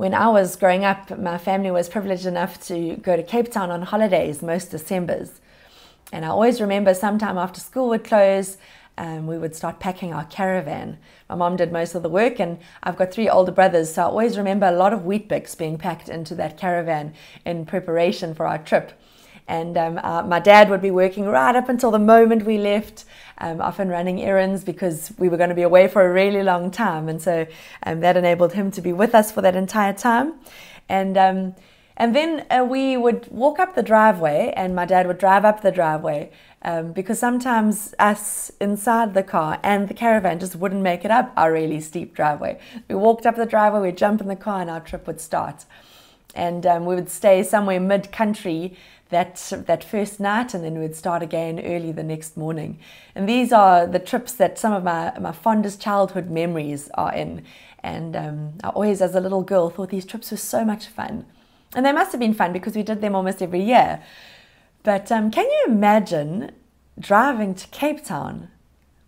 when I was growing up, my family was privileged enough to go to Cape Town on holidays most Decembers. And I always remember sometime after school would close, um, we would start packing our caravan. My mom did most of the work, and I've got three older brothers, so I always remember a lot of Weet-Bix being packed into that caravan in preparation for our trip. And um, uh, my dad would be working right up until the moment we left, um, often running errands because we were going to be away for a really long time. And so um, that enabled him to be with us for that entire time. And um, and then uh, we would walk up the driveway, and my dad would drive up the driveway um, because sometimes us inside the car and the caravan just wouldn't make it up our really steep driveway. We walked up the driveway, we'd jump in the car, and our trip would start. And um, we would stay somewhere mid country that that first night and then we'd start again early the next morning. And these are the trips that some of my, my fondest childhood memories are in. And um, I always, as a little girl, thought these trips were so much fun. And they must have been fun because we did them almost every year. But um, can you imagine driving to Cape Town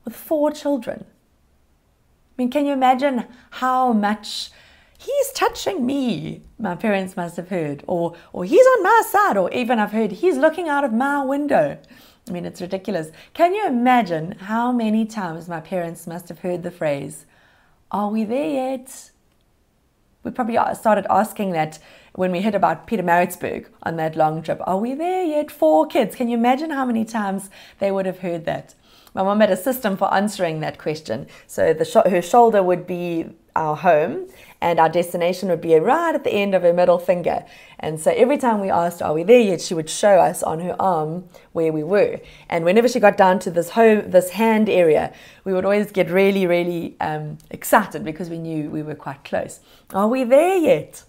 with four children? I mean, can you imagine how much he's touching me, my parents must have heard, or, or he's on my side, or even I've heard he's looking out of my window. I mean, it's ridiculous. Can you imagine how many times my parents must have heard the phrase, Are we there yet? We probably started asking that when we hit about Pietermaritzburg on that long trip. Are we there yet? Four kids. Can you imagine how many times they would have heard that? My mom had a system for answering that question. So the sh- her shoulder would be our home, and our destination would be right at the end of her middle finger. And so every time we asked, Are we there yet? she would show us on her arm where we were. And whenever she got down to this home, this hand area, we would always get really, really um, excited because we knew we were quite close. Are we there yet?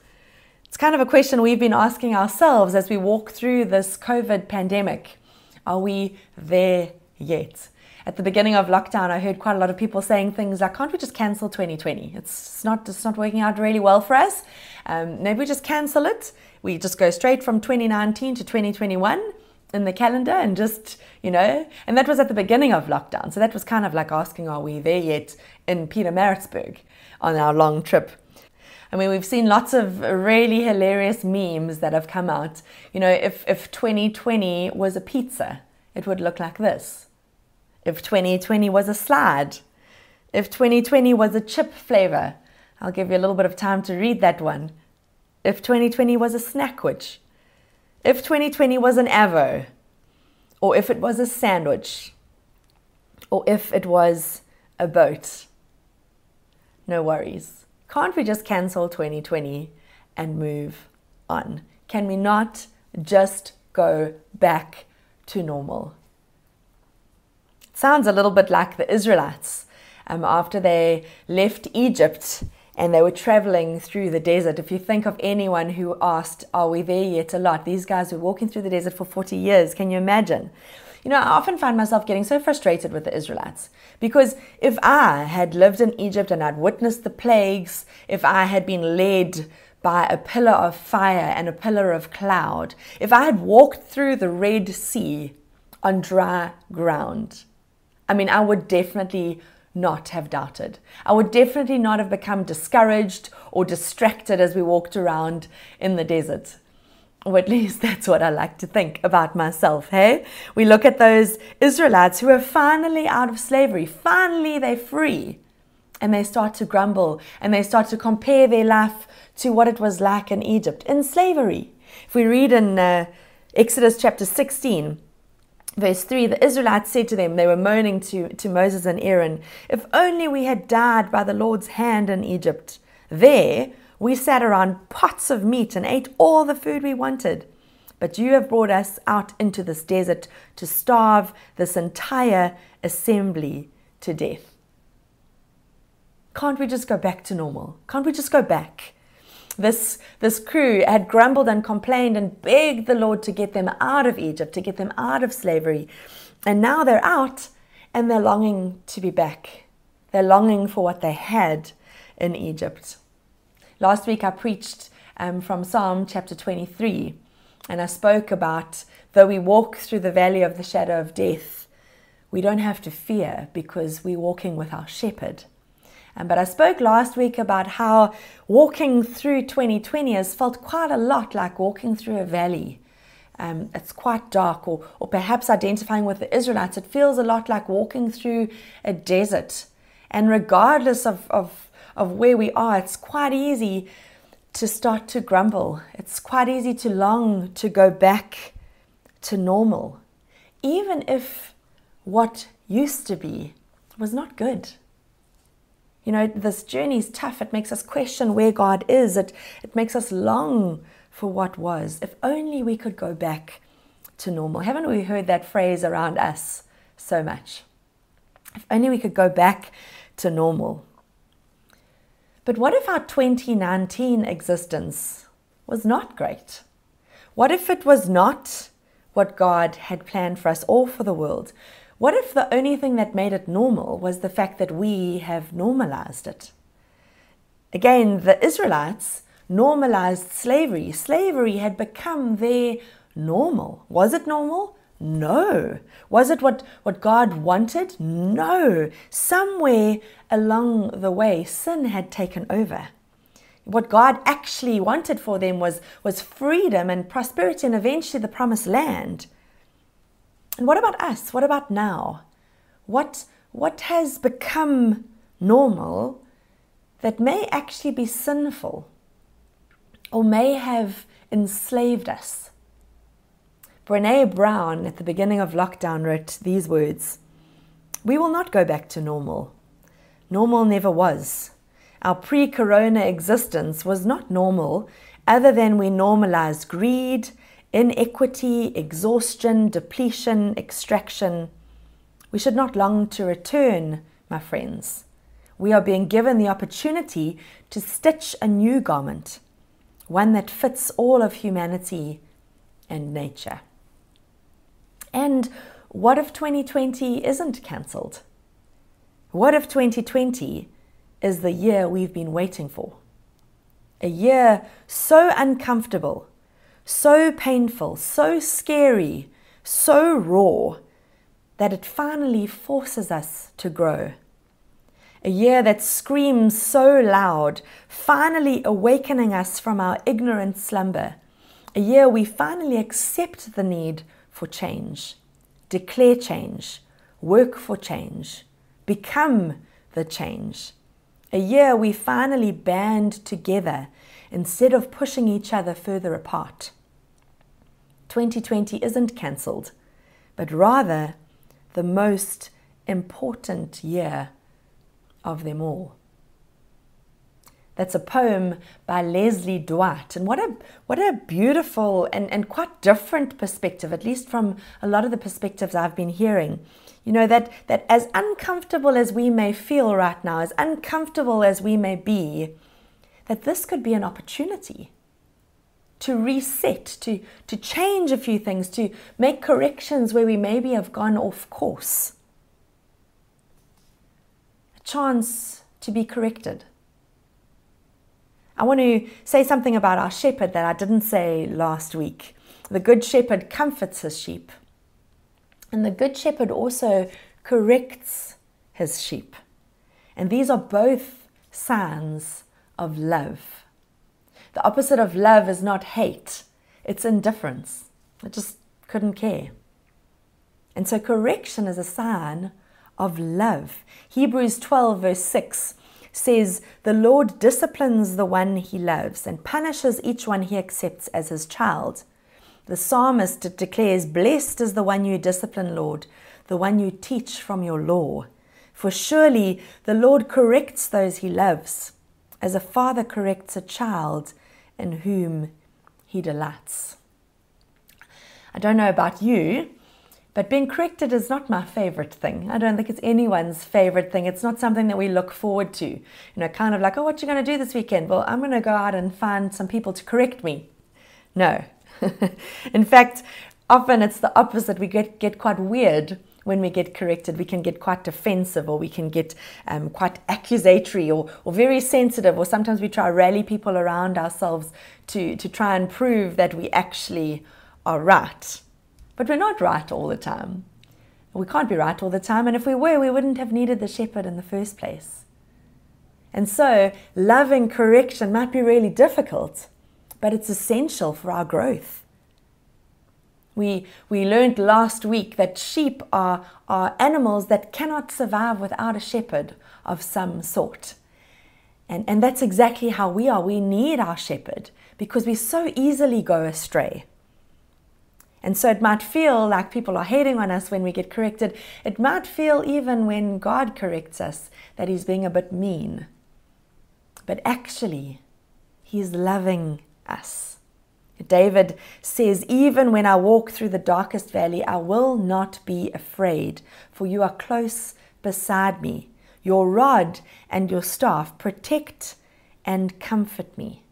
It's kind of a question we've been asking ourselves as we walk through this COVID pandemic. Are we there yet? At the beginning of lockdown, I heard quite a lot of people saying things like, "Can't we just cancel 2020? It's not it's not working out really well for us. Um, maybe we just cancel it. We just go straight from 2019 to 2021." in the calendar and just, you know, and that was at the beginning of lockdown. So that was kind of like asking, are we there yet in Peter Pietermaritzburg on our long trip? I mean, we've seen lots of really hilarious memes that have come out. You know, if, if 2020 was a pizza, it would look like this. If 2020 was a slide, if 2020 was a chip flavor, I'll give you a little bit of time to read that one. If 2020 was a snackwich, if 2020 was an Avo, or if it was a sandwich, or if it was a boat. No worries. Can't we just cancel 2020 and move on? Can we not just go back to normal? Sounds a little bit like the Israelites um, after they left Egypt and they were traveling through the desert. If you think of anyone who asked, Are we there yet? a lot, these guys were walking through the desert for 40 years. Can you imagine? You know, I often find myself getting so frustrated with the Israelites because if I had lived in Egypt and I'd witnessed the plagues, if I had been led by a pillar of fire and a pillar of cloud, if I had walked through the Red Sea on dry ground, I mean, I would definitely not have doubted. I would definitely not have become discouraged or distracted as we walked around in the desert. Or at least that's what I like to think about myself, hey? We look at those Israelites who are finally out of slavery, finally they're free, and they start to grumble and they start to compare their life to what it was like in Egypt, in slavery. If we read in uh, Exodus chapter 16, Verse 3 The Israelites said to them, they were moaning to, to Moses and Aaron, If only we had died by the Lord's hand in Egypt. There we sat around pots of meat and ate all the food we wanted. But you have brought us out into this desert to starve this entire assembly to death. Can't we just go back to normal? Can't we just go back? This, this crew had grumbled and complained and begged the Lord to get them out of Egypt, to get them out of slavery. And now they're out and they're longing to be back. They're longing for what they had in Egypt. Last week I preached um, from Psalm chapter 23 and I spoke about though we walk through the valley of the shadow of death, we don't have to fear because we're walking with our shepherd. Um, but I spoke last week about how walking through 2020 has felt quite a lot like walking through a valley. Um, it's quite dark, or, or perhaps identifying with the Israelites, it feels a lot like walking through a desert. And regardless of, of, of where we are, it's quite easy to start to grumble. It's quite easy to long to go back to normal, even if what used to be was not good. You know, this journey is tough. It makes us question where God is. It, it makes us long for what was. If only we could go back to normal. Haven't we heard that phrase around us so much? If only we could go back to normal. But what if our 2019 existence was not great? What if it was not what God had planned for us or for the world? What if the only thing that made it normal was the fact that we have normalized it? Again, the Israelites normalized slavery. Slavery had become their normal. Was it normal? No. Was it what, what God wanted? No. Somewhere along the way, sin had taken over. What God actually wanted for them was, was freedom and prosperity and eventually the promised land. And what about us? What about now? What, what has become normal that may actually be sinful or may have enslaved us? Brene Brown at the beginning of lockdown wrote these words We will not go back to normal. Normal never was. Our pre corona existence was not normal, other than we normalized greed, inequity, exhaustion, depletion, extraction. We should not long to return, my friends. We are being given the opportunity to stitch a new garment, one that fits all of humanity and nature. And what if 2020 isn't cancelled? What if 2020 is the year we've been waiting for? A year so uncomfortable, so painful, so scary, so raw that it finally forces us to grow. A year that screams so loud, finally awakening us from our ignorant slumber. A year we finally accept the need for change, declare change, work for change, become the change. A year we finally band together instead of pushing each other further apart. 2020 isn't cancelled, but rather the most important year of them all. That's a poem by Leslie Dwight. And what a, what a beautiful and, and quite different perspective, at least from a lot of the perspectives I've been hearing. You know, that, that as uncomfortable as we may feel right now, as uncomfortable as we may be, that this could be an opportunity to reset, to, to change a few things, to make corrections where we maybe have gone off course. A chance to be corrected. I want to say something about our shepherd that I didn't say last week. The good shepherd comforts his sheep, and the good shepherd also corrects his sheep. And these are both signs of love. The opposite of love is not hate, it's indifference. I just couldn't care. And so correction is a sign of love. Hebrews 12, verse 6 says, The Lord disciplines the one he loves and punishes each one he accepts as his child. The psalmist declares, Blessed is the one you discipline, Lord, the one you teach from your law. For surely the Lord corrects those he loves, as a father corrects a child in whom he delights. I don't know about you, but being corrected is not my favorite thing. I don't think it's anyone's favorite thing. It's not something that we look forward to. You know, kind of like, oh, what you going to do this weekend? Well, I'm going to go out and find some people to correct me. No. In fact, often it's the opposite. We get, get quite weird when we get corrected. We can get quite defensive or we can get um, quite accusatory or, or very sensitive, or sometimes we try to rally people around ourselves to, to try and prove that we actually are right. But we're not right all the time. We can't be right all the time, and if we were, we wouldn't have needed the shepherd in the first place. And so, loving correction might be really difficult, but it's essential for our growth. We, we learned last week that sheep are, are animals that cannot survive without a shepherd of some sort. And, and that's exactly how we are. We need our shepherd because we so easily go astray. And so it might feel like people are hating on us when we get corrected. It might feel even when God corrects us that He's being a bit mean. But actually, He's loving us. David says, Even when I walk through the darkest valley, I will not be afraid, for you are close beside me. Your rod and your staff protect and comfort me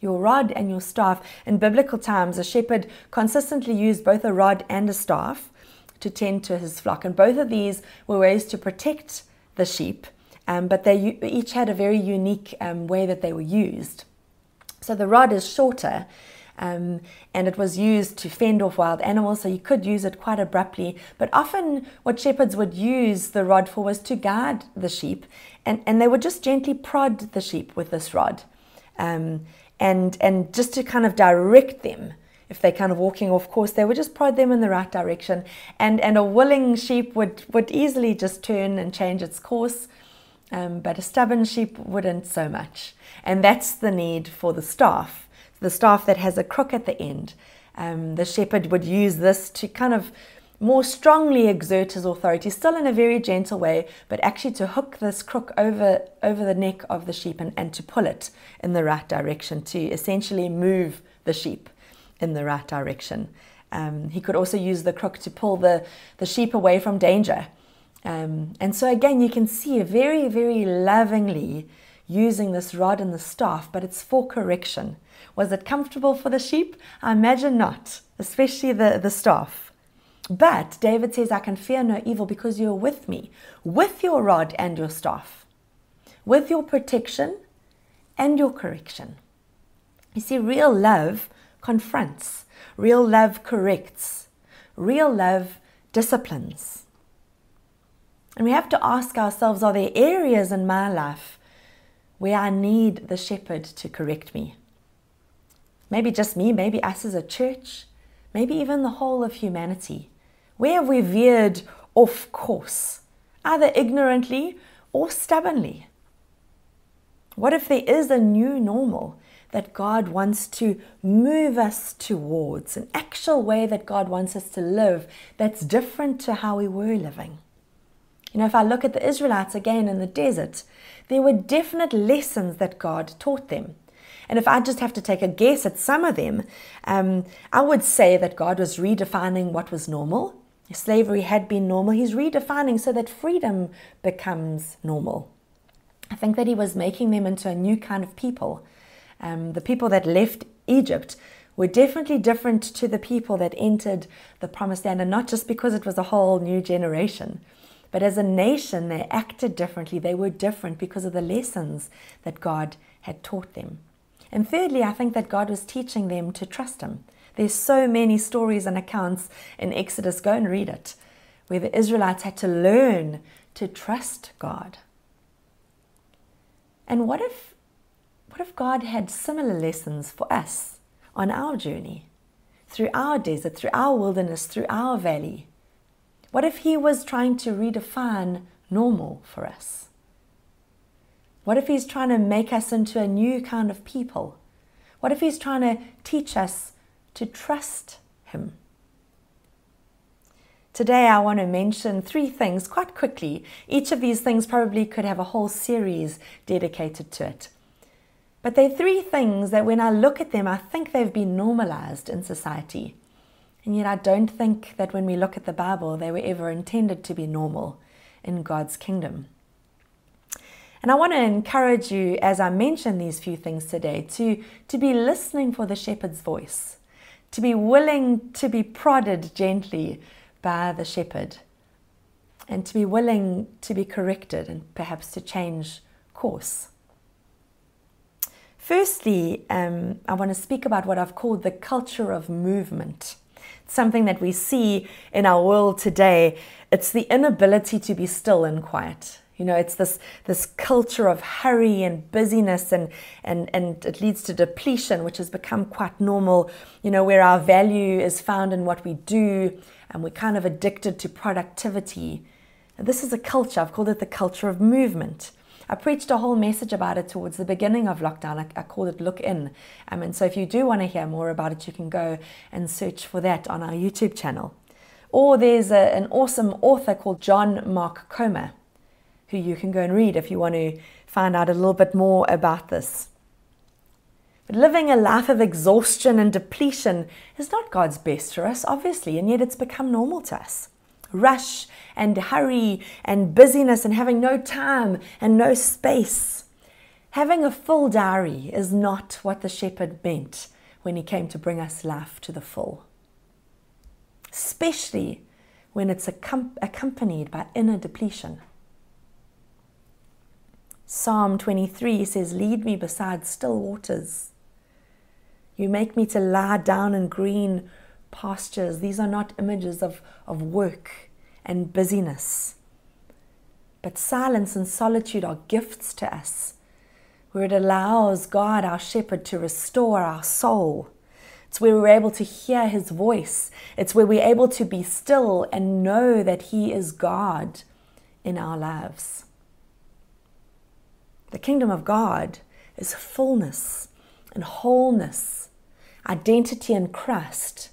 your rod and your staff. In biblical times, a shepherd consistently used both a rod and a staff to tend to his flock. And both of these were ways to protect the sheep, um, but they each had a very unique um, way that they were used. So the rod is shorter. Um, and it was used to fend off wild animals, so you could use it quite abruptly. But often, what shepherds would use the rod for was to guard the sheep, and, and they would just gently prod the sheep with this rod. Um, and and just to kind of direct them if they're kind of walking off course they would just prod them in the right direction and and a willing sheep would would easily just turn and change its course um, but a stubborn sheep wouldn't so much and that's the need for the staff the staff that has a crook at the end um, the shepherd would use this to kind of more strongly exert his authority, still in a very gentle way, but actually to hook this crook over, over the neck of the sheep and, and to pull it in the right direction, to essentially move the sheep in the right direction. Um, he could also use the crook to pull the, the sheep away from danger. Um, and so, again, you can see very, very lovingly using this rod and the staff, but it's for correction. Was it comfortable for the sheep? I imagine not, especially the, the staff. But David says, I can fear no evil because you're with me, with your rod and your staff, with your protection and your correction. You see, real love confronts, real love corrects, real love disciplines. And we have to ask ourselves are there areas in my life where I need the shepherd to correct me? Maybe just me, maybe us as a church, maybe even the whole of humanity. Where have we veered off course, either ignorantly or stubbornly? What if there is a new normal that God wants to move us towards, an actual way that God wants us to live that's different to how we were living? You know, if I look at the Israelites again in the desert, there were definite lessons that God taught them. And if I just have to take a guess at some of them, um, I would say that God was redefining what was normal Slavery had been normal. He's redefining so that freedom becomes normal. I think that he was making them into a new kind of people. Um, the people that left Egypt were definitely different to the people that entered the promised land, and not just because it was a whole new generation. But as a nation, they acted differently. They were different because of the lessons that God had taught them. And thirdly, I think that God was teaching them to trust Him. There's so many stories and accounts in Exodus, go and read it, where the Israelites had to learn to trust God. And what if what if God had similar lessons for us on our journey, through our desert, through our wilderness, through our valley? What if He was trying to redefine normal for us? What if He's trying to make us into a new kind of people? What if He's trying to teach us to trust Him. Today, I want to mention three things quite quickly. Each of these things probably could have a whole series dedicated to it. But they're three things that when I look at them, I think they've been normalized in society. And yet, I don't think that when we look at the Bible, they were ever intended to be normal in God's kingdom. And I want to encourage you, as I mention these few things today, to, to be listening for the shepherd's voice to be willing to be prodded gently by the shepherd, and to be willing to be corrected and perhaps to change course. Firstly, um, I want to speak about what I've called the culture of movement. Something that we see in our world today. It's the inability to be still and quiet. You know, it's this, this culture of hurry and busyness, and, and, and it leads to depletion, which has become quite normal, you know, where our value is found in what we do, and we're kind of addicted to productivity. And this is a culture, I've called it the culture of movement. I preached a whole message about it towards the beginning of lockdown. I, I called it Look In. Um, and so if you do want to hear more about it, you can go and search for that on our YouTube channel. Or there's a, an awesome author called John Mark Comer who you can go and read if you want to find out a little bit more about this. But living a life of exhaustion and depletion is not God's best for us, obviously, and yet it's become normal to us. Rush and hurry and busyness and having no time and no space. Having a full diary is not what the shepherd meant when he came to bring us life to the full, especially when it's accompanied by inner depletion. Psalm 23 says, Lead me beside still waters. You make me to lie down in green pastures. These are not images of, of work and busyness. But silence and solitude are gifts to us, where it allows God, our shepherd, to restore our soul. It's where we're able to hear his voice. It's where we're able to be still and know that he is God in our lives. The kingdom of God is fullness and wholeness, identity and Christ.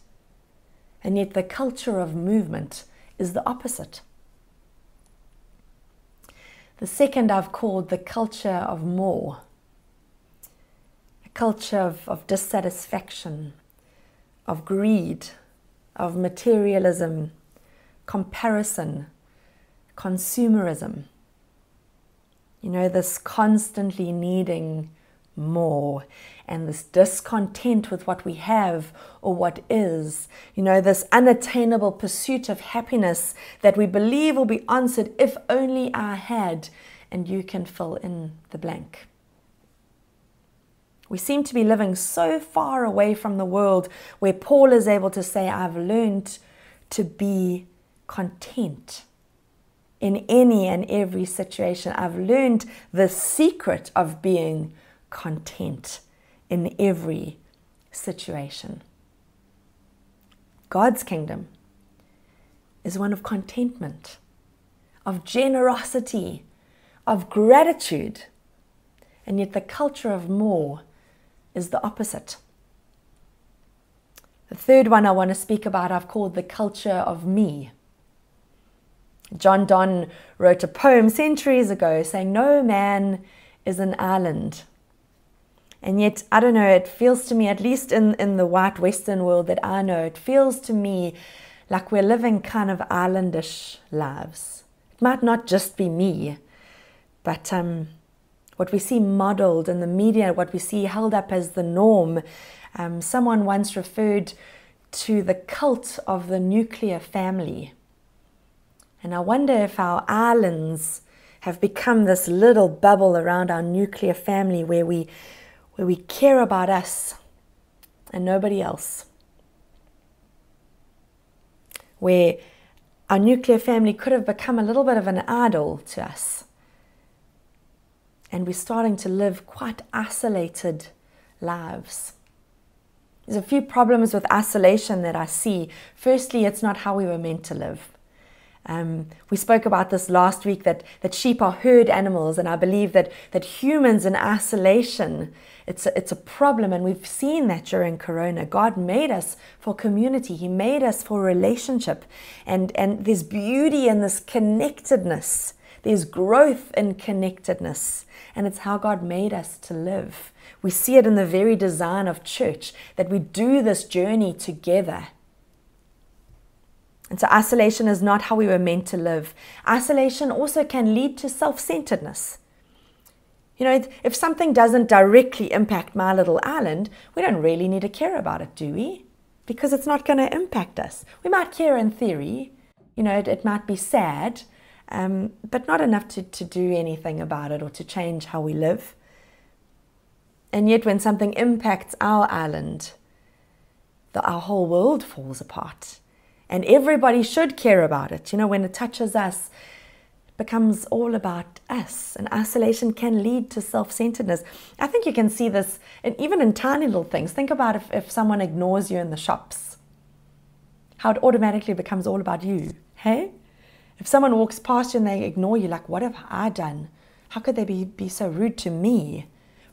And yet the culture of movement is the opposite. The second I've called the culture of more, a culture of, of dissatisfaction, of greed, of materialism, comparison, consumerism. You know, this constantly needing more and this discontent with what we have or what is. You know, this unattainable pursuit of happiness that we believe will be answered if only I had, and you can fill in the blank. We seem to be living so far away from the world where Paul is able to say, I've learned to be content in any and every situation. I've learned the secret of being content in every situation. God's kingdom is one of contentment, of generosity, of gratitude. And yet, the culture of more is the opposite. The third one I want to speak about, I've called the culture of me. John Donne wrote a poem centuries ago saying, No man is an island. And yet, I don't know, it feels to me, at least in, in the white Western world that I know, it feels to me like we're living kind of islandish lives. It might not just be me, but um, what we see modeled in the media, what we see held up as the norm. Um, someone once referred to the cult of the nuclear family. And I wonder if our islands have become this little bubble around our nuclear family where we, where we care about us and nobody else. Where our nuclear family could have become a little bit of an idol to us. And we're starting to live quite isolated lives. There's a few problems with isolation that I see. Firstly, it's not how we were meant to live. Um, we spoke about this last week that, that sheep are herd animals, and I believe that, that humans in isolation, it's a, it's a problem, and we've seen that during Corona. God made us for community, He made us for relationship, and, and there's beauty in this connectedness, there's growth in connectedness, and it's how God made us to live. We see it in the very design of church that we do this journey together. And so, isolation is not how we were meant to live. Isolation also can lead to self centeredness. You know, if something doesn't directly impact my little island, we don't really need to care about it, do we? Because it's not going to impact us. We might care in theory, you know, it, it might be sad, um, but not enough to, to do anything about it or to change how we live. And yet, when something impacts our island, the, our whole world falls apart and everybody should care about it. You know, when it touches us, it becomes all about us, and isolation can lead to self centeredness. I think you can see this in, even in tiny little things. Think about if, if someone ignores you in the shops, how it automatically becomes all about you. Hey? If someone walks past you and they ignore you, like, what have I done? How could they be, be so rude to me?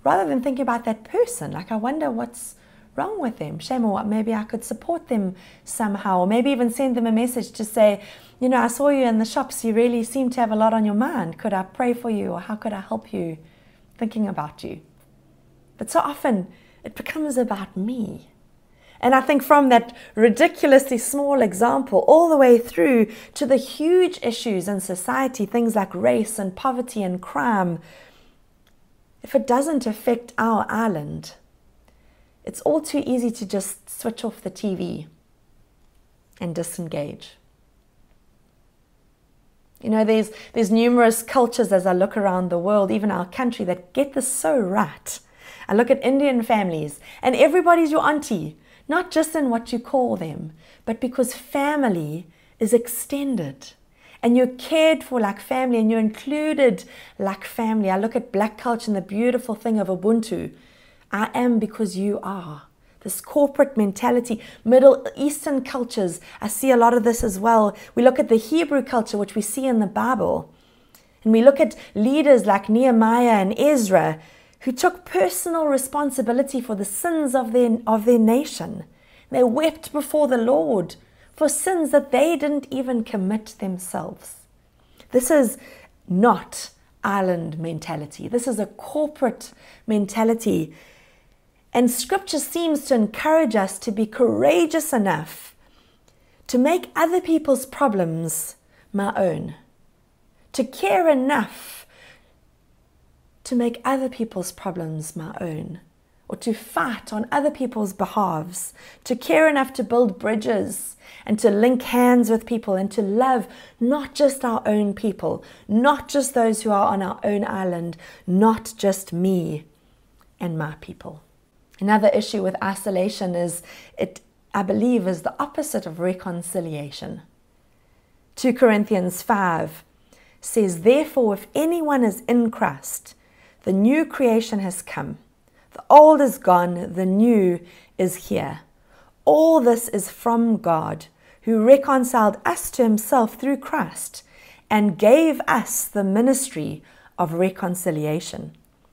Rather than thinking about that person, like, I wonder what's wrong with them. Shame or what? Maybe I could support them somehow, or maybe even send them a message to say, you know, I saw you in the shops. You really seem to have a lot on your mind. Could I pray for you, or how could I help you? Thinking about you. But so often it becomes about me. And I think from that ridiculously small example all the way through to the huge issues in society, things like race and poverty and crime, if it doesn't affect our island, it's all too easy to just switch off the TV and disengage. You know, there's, there's numerous cultures as I look around the world, even our country, that get this so right. I look at Indian families, and everybody's your auntie, not just in what you call them, but because family is extended and you're cared for like family and you're included like family. I look at black culture and the beautiful thing of Ubuntu. I am because you are. This corporate mentality, Middle Eastern cultures, I see a lot of this as well. We look at the Hebrew culture, which we see in the Bible, and we look at leaders like Nehemiah and Ezra who took personal responsibility for the sins of their, of their nation. They wept before the Lord for sins that they didn't even commit themselves. This is not island mentality. This is a corporate mentality and scripture seems to encourage us to be courageous enough to make other people's problems my own, to care enough to make other people's problems my own, or to fight on other people's behalves, to care enough to build bridges and to link hands with people and to love not just our own people, not just those who are on our own island, not just me and my people. Another issue with isolation is it, I believe, is the opposite of reconciliation. 2 Corinthians 5 says, Therefore, if anyone is in Christ, the new creation has come. The old is gone, the new is here. All this is from God, who reconciled us to himself through Christ and gave us the ministry of reconciliation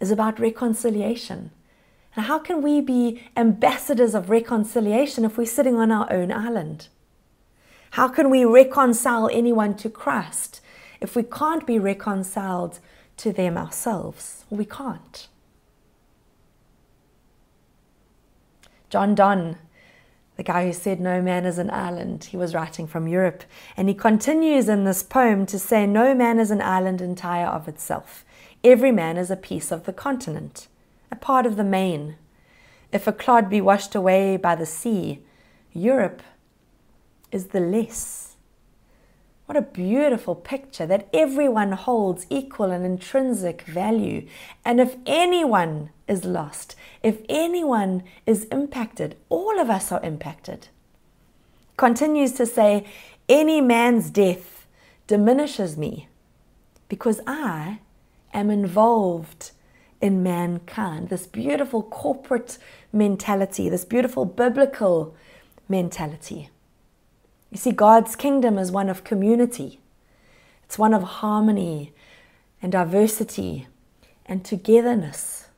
is about reconciliation. And how can we be ambassadors of reconciliation if we're sitting on our own island? How can we reconcile anyone to Christ if we can't be reconciled to them ourselves? We can't. John Donne, the guy who said no man is an island, he was writing from Europe. And he continues in this poem to say, No man is an island entire of itself. Every man is a piece of the continent, a part of the main. If a clod be washed away by the sea, Europe is the less. What a beautiful picture that everyone holds equal and intrinsic value. And if anyone is lost, if anyone is impacted, all of us are impacted. Continues to say, any man's death diminishes me because I am involved in mankind. This beautiful corporate mentality, this beautiful biblical mentality. You see, God's kingdom is one of community, it's one of harmony and diversity and togetherness.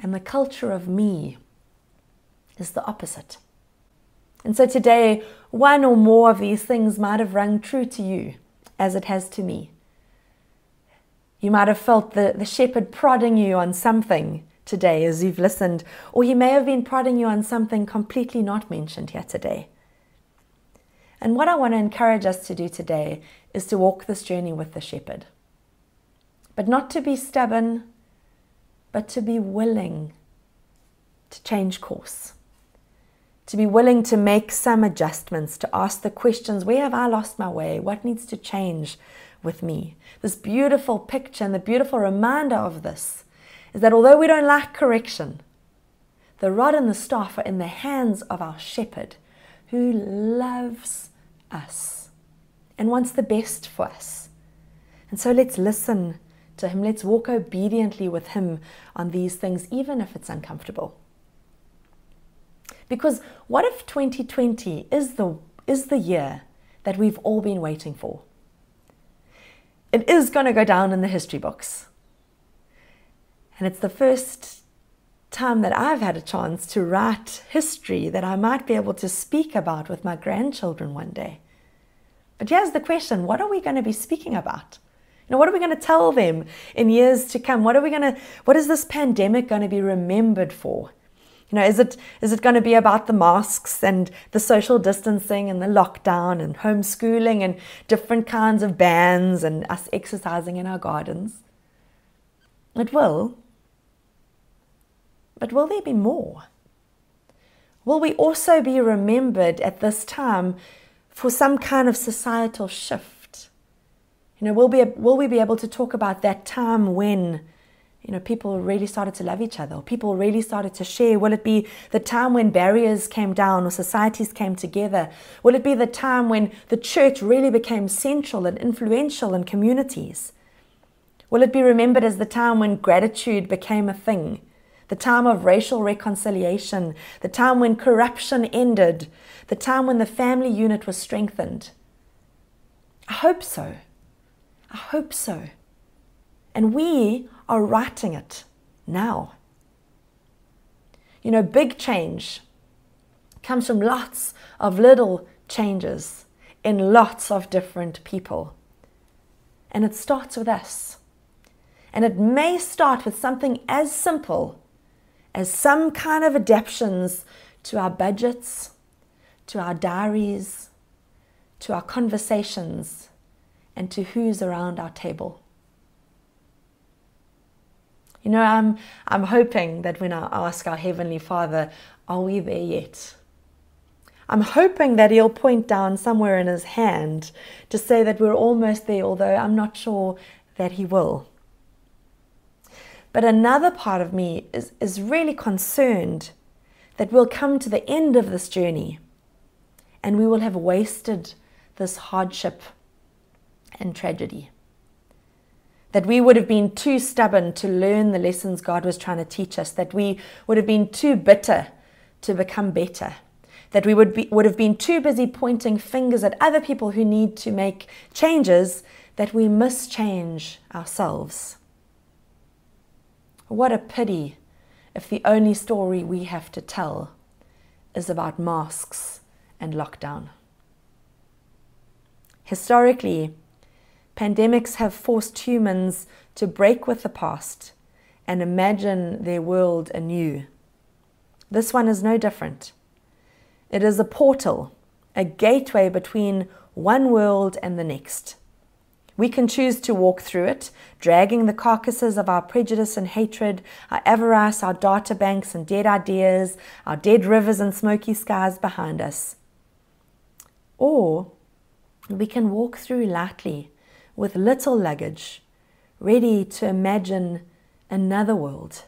And the culture of me is the opposite. And so today, one or more of these things might have rung true to you as it has to me. You might have felt the, the shepherd prodding you on something today as you've listened, or he may have been prodding you on something completely not mentioned here today. And what I want to encourage us to do today is to walk this journey with the shepherd. But not to be stubborn, but to be willing to change course. To be willing to make some adjustments, to ask the questions where have I lost my way? What needs to change with me? This beautiful picture and the beautiful reminder of this is that although we don't like correction, the rod and the staff are in the hands of our shepherd who loves us and wants the best for us. And so let's listen to him. Let's walk obediently with him on these things, even if it's uncomfortable. Because what if 2020 is the, is the year that we've all been waiting for? It is going to go down in the history books. And it's the first time that I've had a chance to write history that I might be able to speak about with my grandchildren one day. But here's the question what are we going to be speaking about? You know, what are we going to tell them in years to come? What are we going to what is this pandemic going to be remembered for? You know, is it is it going to be about the masks and the social distancing and the lockdown and homeschooling and different kinds of bans and us exercising in our gardens? It will. But will there be more? Will we also be remembered at this time for some kind of societal shift? You know, will, be, will we be able to talk about that time when, you know, people really started to love each other, people really started to share? Will it be the time when barriers came down or societies came together? Will it be the time when the church really became central and influential in communities? Will it be remembered as the time when gratitude became a thing? the time of racial reconciliation, the time when corruption ended, the time when the family unit was strengthened. I hope so. I hope so. And we are writing it now. You know, big change comes from lots of little changes in lots of different people. And it starts with us. And it may start with something as simple as some kind of adaptations to our budgets, to our diaries, to our conversations, and to who's around our table. You know, I'm, I'm hoping that when I ask our Heavenly Father, Are we there yet? I'm hoping that He'll point down somewhere in His hand to say that we're almost there, although I'm not sure that He will. But another part of me is, is really concerned that we'll come to the end of this journey and we will have wasted this hardship and tragedy. That we would have been too stubborn to learn the lessons God was trying to teach us, that we would have been too bitter to become better, that we would, be, would have been too busy pointing fingers at other people who need to make changes that we must change ourselves. What a pity if the only story we have to tell is about masks and lockdown. Historically, pandemics have forced humans to break with the past and imagine their world anew. This one is no different. It is a portal, a gateway between one world and the next. We can choose to walk through it, dragging the carcasses of our prejudice and hatred, our avarice, our data banks and dead ideas, our dead rivers and smoky skies behind us. Or we can walk through lightly with little luggage, ready to imagine another world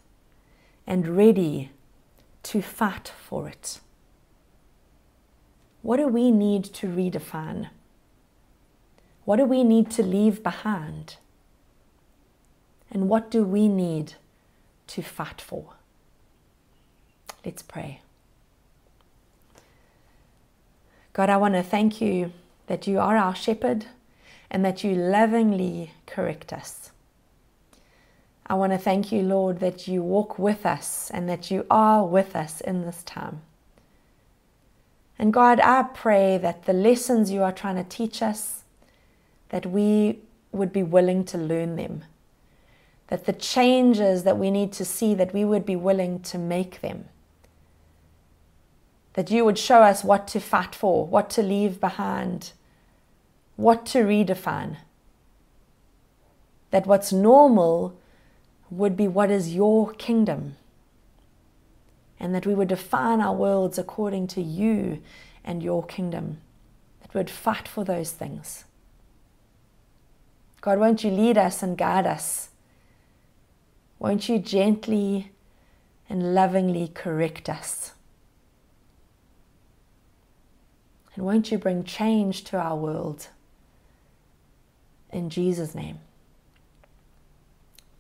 and ready to fight for it. What do we need to redefine? What do we need to leave behind? And what do we need to fight for? Let's pray. God, I want to thank you that you are our shepherd and that you lovingly correct us. I want to thank you, Lord, that you walk with us and that you are with us in this time. And God, I pray that the lessons you are trying to teach us, that we would be willing to learn them. That the changes that we need to see, that we would be willing to make them. That you would show us what to fight for, what to leave behind, what to redefine. That what's normal would be what is your kingdom. And that we would define our worlds according to you and your kingdom. That we would fight for those things. God, won't you lead us and guide us? Won't you gently and lovingly correct us? And won't you bring change to our world? In Jesus' name.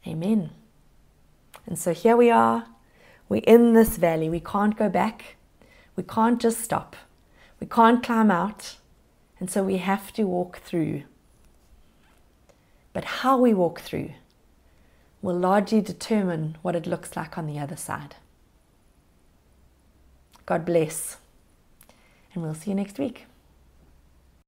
Amen. And so here we are. We're in this valley. We can't go back. We can't just stop. We can't climb out. And so we have to walk through. But how we walk through will largely determine what it looks like on the other side. God bless. And we'll see you next week.